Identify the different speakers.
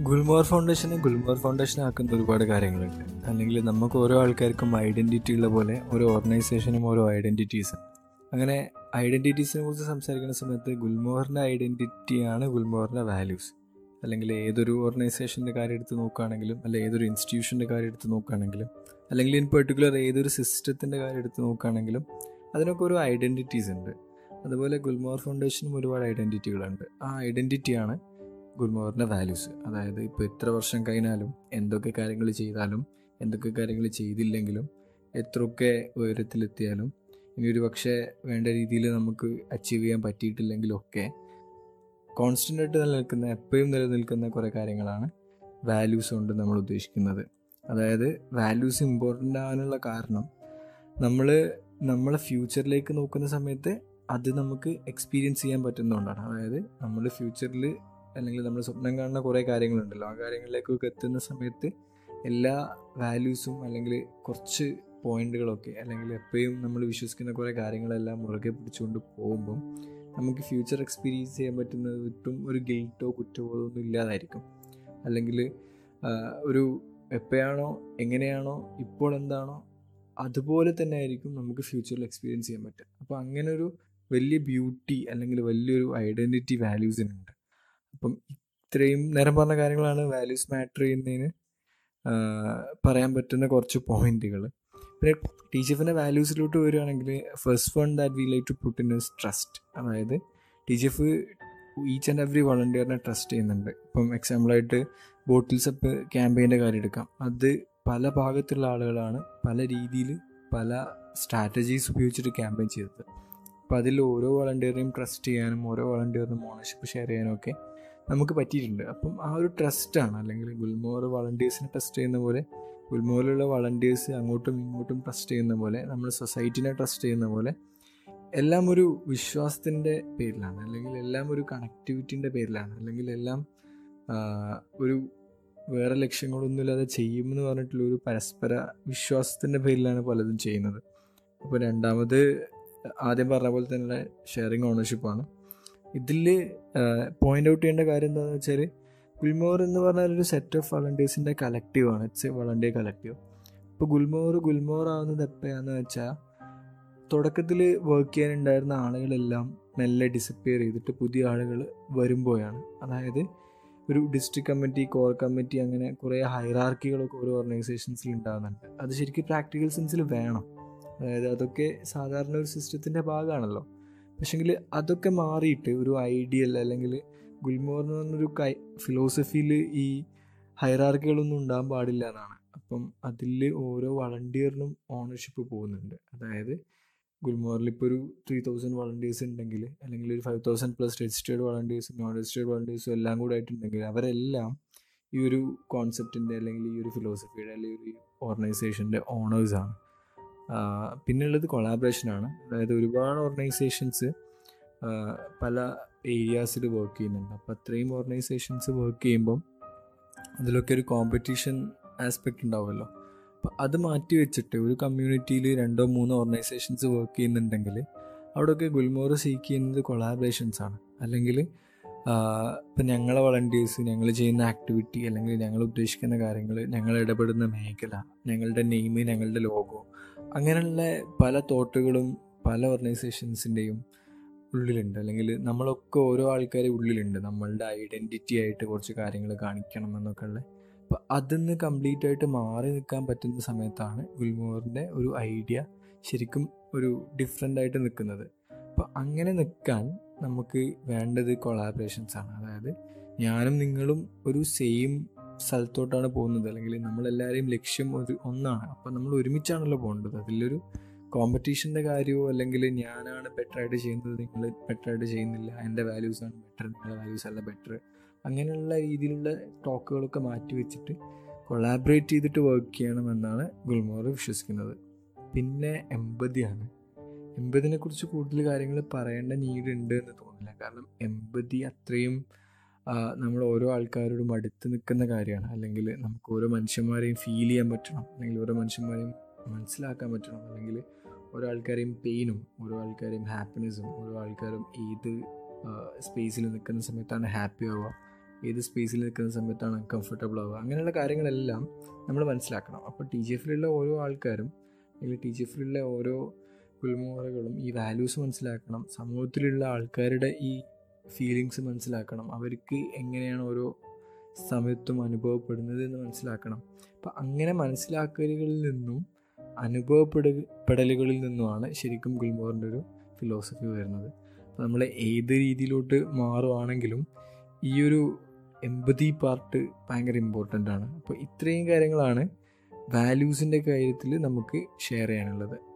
Speaker 1: Gulmohar ഫൗണ്ടേഷനെ Gulmohar foundation ആക്കുന്ന ഒരുപാട് കാര്യങ്ങളുണ്ട്. അല്ലെങ്കിൽ നമുക്ക് ഓരോ ആൾക്കാർക്കും ഐഡന്റിറ്റി ഉള്ള പോലെ ഓരോ ഓർഗനൈസേഷനും ഓരോ ഐഡന്റിറ്റീസ് അങ്ങനെ ഐഡന്റിറ്റീസിനെ കുറിച്ച് സംസാരിക്കുന്ന സമയത്ത് ഗുൽമോഹറിന്റെ ഐഡന്റിറ്റിയാണ് ഗുൽമോഹറിന്റെ വാല്യൂസ് അല്ലെങ്കിൽ ഏതൊരു ഓർഗനൈസേഷന്റെ കാര്യം എടുത്ത് നോക്കുകയാണെങ്കിലും അല്ലെങ്കിൽ ഏതൊരു ഇൻസ്റ്റിറ്റ്യൂഷന്റെ കാര്യം എടുത്ത് നോക്കുകയാണെങ്കിലും അല്ലെങ്കിൽ ഇൻ പെർട്ടിക്കുലർ ഏതൊരു സിസ്റ്റത്തിന്റെ കാര്യം എടുത്ത് നോക്കുകയാണെങ്കിലും അതിനൊക്കെ ഒരു ഐഡന്റിറ്റീസ് ഉണ്ട്. അതുപോലെ ഗുൽമോർ ഫൗണ്ടേഷനും ഒരുപാട് ഐഡന്റിറ്റികളുണ്ട് ആ ഐഡന്റിറ്റിയാണ് ഗുൽമോറിന്റെ വാല്യൂസ് അതായത് ഇപ്പോൾ എത്ര വർഷം കഴിഞ്ഞാലും എന്തൊക്കെ കാര്യങ്ങൾ ചെയ്താലും എന്തൊക്കെ കാര്യങ്ങൾ ചെയ്തില്ലെങ്കിലും എത്രയൊക്കെ ഉയരത്തിലെത്തിയാലും ഇനി ഒരു പക്ഷേ വേണ്ട രീതിയിൽ നമുക്ക് അച്ചീവ് ചെയ്യാൻ പറ്റിയിട്ടില്ലെങ്കിലൊക്കെ കോൺസ്റ്റന്റ് ആയിട്ട് നിലനിൽക്കുന്ന എപ്പോഴും നിലനിൽക്കുന്ന കുറേ കാര്യങ്ങളാണ് വാല്യൂസ് കൊണ്ട് നമ്മൾ ഉദ്ദേശിക്കുന്നത്. അതായത് വാല്യൂസ് ഇമ്പോർട്ടന്റ് ആകാനുള്ള കാരണം നമ്മൾ നമ്മളെ ഫ്യൂച്ചറിലേക്ക് നോക്കുന്ന സമയത്ത് അത് നമുക്ക് എക്സ്പീരിയൻസ് ചെയ്യാൻ പറ്റുന്നതുകൊണ്ടാണ്. അതായത് നമ്മൾ ഫ്യൂച്ചറിൽ അല്ലെങ്കിൽ നമ്മൾ സ്വപ്നം കാണുന്ന കുറേ കാര്യങ്ങളുണ്ടല്ലോ. ആ കാര്യങ്ങളിലേക്കൊക്കെ എത്തുന്ന സമയത്ത് എല്ലാ വാല്യൂസും അല്ലെങ്കിൽ കുറച്ച് പോയിന്റുകളൊക്കെ അല്ലെങ്കിൽ എപ്പോഴും നമ്മൾ വിശ്വസിക്കുന്ന കുറേ കാര്യങ്ങളെല്ലാം മുറുകെ പിടിച്ചുകൊണ്ട് പോകുമ്പം നമുക്ക് ഫ്യൂച്ചർ എക്സ്പീരിയൻസ് ചെയ്യാൻ പറ്റുന്നത് ഒട്ടും ഒരു ഗിൽട്ടോ കുറ്റബോധമോ ഒന്നും ഇല്ലാതായിരിക്കും. അല്ലെങ്കിൽ ഒരു എപ്പോഴാണോ എങ്ങനെയാണോ ഇപ്പോൾ എന്താണോ അതുപോലെ തന്നെ ആയിരിക്കും നമുക്ക് ഫ്യൂച്ചറിൽ എക്സ്പീരിയൻസ് ചെയ്യാൻ പറ്റുക. അപ്പോൾ അങ്ങനെ ഒരു വലിയ ബ്യൂട്ടി അല്ലെങ്കിൽ വലിയൊരു ഐഡന്റിറ്റി വാല്യൂസിനുണ്ട് അപ്പം ഇത്രയും നേരം പറഞ്ഞ കാര്യങ്ങളാണ് വാല്യൂസ് മാറ്റർ ചെയ്യുന്നതിന് പറയാൻ പറ്റുന്ന കുറച്ച് പോയിന്റുകൾ പിന്നെ ടീച്ചറിന്റെ വാല്യൂസിലോട്ട് വരികയാണെങ്കിൽ first one that we like to put in is trust അതായത് ടീച്ചർ ഈച്ച് ആൻഡ് എവറി വളണ്ടിയറിനെ ട്രസ്റ്റ് ചെയ്യുന്നുണ്ട്. ഇപ്പം എക്സാമ്പിളായിട്ട് ബോട്ടിൽസ് അപ്പ് ക്യാമ്പയിന്റെ കാര്യം എടുക്കാം. അത് പല ഭാഗത്തുള്ള ആളുകളാണ് പല രീതിയിൽ പല സ്ട്രാറ്റജീസ് ഉപയോഗിച്ചിട്ട് ക്യാമ്പയിൻ ചെയ്തത്. അപ്പോൾ അതിൽ ഓരോ വളണ്ടിയറിനെയും ട്രസ്റ്റ് ചെയ്യാനും ഓരോ വളണ്ടിയറിനും ഓണർഷിപ്പ് ഷെയർ ചെയ്യാനും ഒക്കെ നമുക്ക് പറ്റിയിട്ടുണ്ട്. അപ്പം ആ ഒരു ട്രസ്റ്റാണ് അല്ലെങ്കിൽ ഗുൽമോർ വളണ്ടിയേഴ്സിനെ ട്രസ്റ്റ് ചെയ്യുന്ന പോലെ ഗുൽമോറിലുള്ള വളണ്ടിയേഴ്സ് അങ്ങോട്ടും ഇങ്ങോട്ടും ട്രസ്റ്റ് ചെയ്യുന്ന പോലെ നമ്മൾ സൊസൈറ്റിനെ ട്രസ്റ്റ് ചെയ്യുന്ന പോലെ എല്ലാം ഒരു വിശ്വാസത്തിന്റെ പേരിലാണ്. അല്ലെങ്കിൽ എല്ലാം ഒരു കണക്ടിവിറ്റിന്റെ പേരിലാണ്. അല്ലെങ്കിൽ എല്ലാം ഒരു വേറെ ലക്ഷ്യങ്ങളൊന്നുമില്ലാതെ ചെയ്യുമെന്ന് പറഞ്ഞിട്ടുള്ള ഒരു പരസ്പര വിശ്വാസത്തിന്റെ പേരിലാണ് പലതും ചെയ്യുന്നത്. അപ്പോൾ രണ്ടാമത് ആദ്യം പറഞ്ഞ പോലെ തന്നെ ഷെയറിങ് ഓണർഷിപ്പാണ് ഇതിൽ പോയിന്റ് ഔട്ട് ചെയ്യേണ്ട കാര്യം എന്താണെന്ന് വെച്ചാൽ ഗുൽമോർ എന്ന് പറഞ്ഞാൽ ഒരു സെറ്റ് ഓഫ് വളണ്ടിയേഴ്സിന്റെ കളക്റ്റീവാണ് ഇറ്റ്സ് എ വളണ്ടിയർ കളക്റ്റീവ് ഇപ്പോൾ ഗുൽമോർ ഗുൽമോർ ആവുന്നത് എപ്പോഴാന്ന് വെച്ചാൽ തുടക്കത്തിൽ വർക്ക് ചെയ്യാനുണ്ടായിരുന്ന ആളുകളെല്ലാം മെല്ലെ ഡിസപ്പിയർ ചെയ്തിട്ട് പുതിയ ആളുകൾ വരുമ്പോഴാണ് അതായത് ഒരു ഡിസ്ട്രിക്ട് കമ്മിറ്റി കോർ കമ്മിറ്റി അങ്ങനെ കുറേ ഹൈറാർക്കികളൊക്കെ ഓരോ ഓർഗനൈസേഷൻസിൽ ഉണ്ടാകുന്നുണ്ട് അത് ശരിക്കും പ്രാക്ടിക്കൽ സെൻസിൽ വേണം. അതായത് അതൊക്കെ സാധാരണ ഒരു സിസ്റ്റത്തിന്റെ ഭാഗമാണല്ലോ. പക്ഷെങ്കിൽ അതൊക്കെ മാറിയിട്ട് ഒരു ഐഡിയൽ അല്ലെങ്കിൽ ഗുൽമോർ എന്ന് പറഞ്ഞൊരു കൈ ഫിലോസഫിയിൽ ഈ ഹൈറാർക്കുകളൊന്നും ഉണ്ടാകാൻ പാടില്ല എന്നാണ്. അപ്പം അതിൽ ഓരോ വളണ്ടിയറിനും ഓണർഷിപ്പ് പോകുന്നുണ്ട്. അതായത് ഗുൽമോറിൽ ഇപ്പോൾ ഒരു ത്രീ തൗസൻഡ് വളണ്ടിയേഴ്സ് ഉണ്ടെങ്കിൽ അല്ലെങ്കിൽ ഒരു ഫൈവ് തൗസൻഡ് പ്ലസ് രജിസ്റ്റേർഡ് വളണ്ടിയേഴ്സും നോൺ രജിസ്റ്റേർഡ് വളണ്ടിയേഴ്സും എല്ലാം കൂടെ ആയിട്ടുണ്ടെങ്കിൽ അവരെല്ലാം ഈ ഒരു കോൺസെപ്റ്റിന്റെ അല്ലെങ്കിൽ ഈ ഒരു ഫിലോസഫിയുടെ അല്ലെങ്കിൽ ഒരു ഓർഗനൈസേഷന്റെ ഓണേഴ്സാണ് പിന്നുള്ളത് കൊളാബറേഷനാണ് അതായത് ഒരുപാട് ഓർഗനൈസേഷൻസ് പല ഏരിയാസിൽ വർക്ക് ചെയ്യുന്നുണ്ട്. അപ്പോൾ അത്രയും ഓർഗനൈസേഷൻസ് വർക്ക് ചെയ്യുമ്പം അതിലൊക്കെ ഒരു കോമ്പറ്റീഷൻ ആസ്പെക്റ്റ് ഉണ്ടാവുമല്ലോ. അപ്പോൾ അത് മാറ്റി വെച്ചിട്ട് ഒരു കമ്മ്യൂണിറ്റിയിൽ രണ്ടോ മൂന്നോ ഓർഗനൈസേഷൻസ് വർക്ക് ചെയ്യുന്നുണ്ടെങ്കിൽ അവിടെയൊക്കെ ഗുൽമോറ് സീക്ക് ചെയ്യുന്നത് കൊളാബറേഷൻസ് ആണ്. അല്ലെങ്കിൽ ഇപ്പം ഞങ്ങളെ വളണ്ടിയേഴ്സ് ഞങ്ങൾ ചെയ്യുന്ന ആക്ടിവിറ്റി അല്ലെങ്കിൽ ഞങ്ങൾ ഉദ്ദേശിക്കുന്ന കാര്യങ്ങൾ ഞങ്ങൾ ഇടപെടുന്ന മേഖല ഞങ്ങളുടെ നെയിം ഞങ്ങളുടെ ലോഗോ അങ്ങനെയുള്ള പല തോട്ടുകളും പല ഓർഗനൈസേഷൻസിന്റെയും ഉള്ളിലുണ്ട്. അല്ലെങ്കിൽ നമ്മളൊക്കെ ഓരോ ആൾക്കാരെ ഉള്ളിലുണ്ട്. നമ്മളുടെ ഐഡന്റിറ്റി ആയിട്ട് കുറച്ച് കാര്യങ്ങൾ കാണിക്കണം എന്നൊക്കെ ഉള്ളത് അപ്പോൾ അതിന്ന് കംപ്ലീറ്റ് ആയിട്ട് മാറി നിൽക്കാൻ പറ്റുന്ന സമയത്താണ് ഗുൽമോറിന്റെ ഒരു ഐഡിയ ശരിക്കും ഒരു ഡിഫറെന്റ് ആയിട്ട് നിൽക്കുന്നത്. അപ്പോൾ അങ്ങനെ നിൽക്കാൻ നമുക്ക് വേണ്ടത് കൊളാബറേഷൻസ് ആണ് അതായത് ഞാനും നിങ്ങളും ഒരു സെയിം സ്ഥലത്തോട്ടാണ് പോകുന്നത്. അല്ലെങ്കിൽ നമ്മളെല്ലാവരെയും ലക്ഷ്യം ഒരു ഒന്നാണ്. അപ്പം നമ്മൾ ഒരുമിച്ചാണല്ലോ പോകേണ്ടത്. അതിലൊരു കോമ്പറ്റീഷന്റെ കാര്യമോ അല്ലെങ്കിൽ ഞാനാണ് ബെറ്ററായിട്ട് ചെയ്യുന്നത് നിങ്ങൾ ബെറ്ററായിട്ട് ചെയ്യുന്നില്ല എന്റെ വാല്യൂസാണ് ബെറ്റർ നിങ്ങളുടെ വാല്യൂസ് അല്ല ബെറ്റർ അങ്ങനെയുള്ള രീതിയിലുള്ള ടോക്കുകളൊക്കെ മാറ്റി വെച്ചിട്ട് കൊളാബറേറ്റ് ചെയ്തിട്ട് വർക്ക് ചെയ്യണമെന്നാണ് ഗുൽമോർ വിശ്വസിക്കുന്നത്. പിന്നെ എമ്പതിയാണ്. എമ്പതിനെ കുറിച്ച് കൂടുതൽ കാര്യങ്ങൾ പറയേണ്ട നീഡ് ഉണ്ട് എന്ന് തോന്നില്ല കാരണം എമ്പതി അത്രയും നമ്മൾ ഓരോ ആൾക്കാരോടും അടുത്ത് നിൽക്കുന്ന കാര്യമാണ്. അല്ലെങ്കിൽ നമുക്ക് ഓരോ മനുഷ്യന്മാരെയും ഫീൽ ചെയ്യാൻ പറ്റണം. അല്ലെങ്കിൽ ഓരോ മനുഷ്യന്മാരെയും മനസ്സിലാക്കാൻ പറ്റണം. അല്ലെങ്കിൽ ഓരോ ആൾക്കാരെയും പെയിനും ഓരോ ആൾക്കാരെയും ഹാപ്പിനെസ്സും ഓരോ ആൾക്കാരും ഏത് സ്പേസിൽ നിൽക്കുന്ന സമയത്താണ് ഹാപ്പി ആവുക. ഏത് സ്പേസിൽ നിൽക്കുന്ന സമയത്താണ് കംഫർട്ടബിൾ ആവുക. അങ്ങനെയുള്ള കാര്യങ്ങളെല്ലാം നമ്മൾ മനസ്സിലാക്കണം. അപ്പോൾ ടി ജി എഫിലുള്ള ഓരോ ആൾക്കാരും അല്ലെങ്കിൽ ടി ജി എഫിലുള്ള ഓരോ ഗുൽമോഹറുകളും ഈ വാല്യൂസ് മനസ്സിലാക്കണം. സമൂഹത്തിലുള്ള ആൾക്കാരുടെ ഈ ഫീലിങ്സ് മനസ്സിലാക്കണം. അവർക്ക് എങ്ങനെയാണ് ഓരോ സമയത്തും അനുഭവപ്പെടുന്നത് എന്ന് മനസ്സിലാക്കണം. അപ്പം അങ്ങനെ മനസ്സിലാക്കലുകളിൽ നിന്നും അനുഭവപ്പെടു പെടലുകളിൽ നിന്നുമാണ് ശരിക്കും ഗുൽമോറിന്റെ ഒരു ഫിലോസഫി വരുന്നത്. അപ്പോൾ നമ്മൾ ഏത് രീതിയിലോട്ട് മാറുവാണെങ്കിലും ഈ ഒരു എമ്പതി പാർട്ട് ഭയങ്കര ഇമ്പോർട്ടന്റ് ആണ്. അപ്പോൾ ഇത്രയും കാര്യങ്ങളാണ് വാല്യൂസിന്റെ കാര്യത്തിൽ നമുക്ക് ഷെയർ ചെയ്യാനുള്ളത്.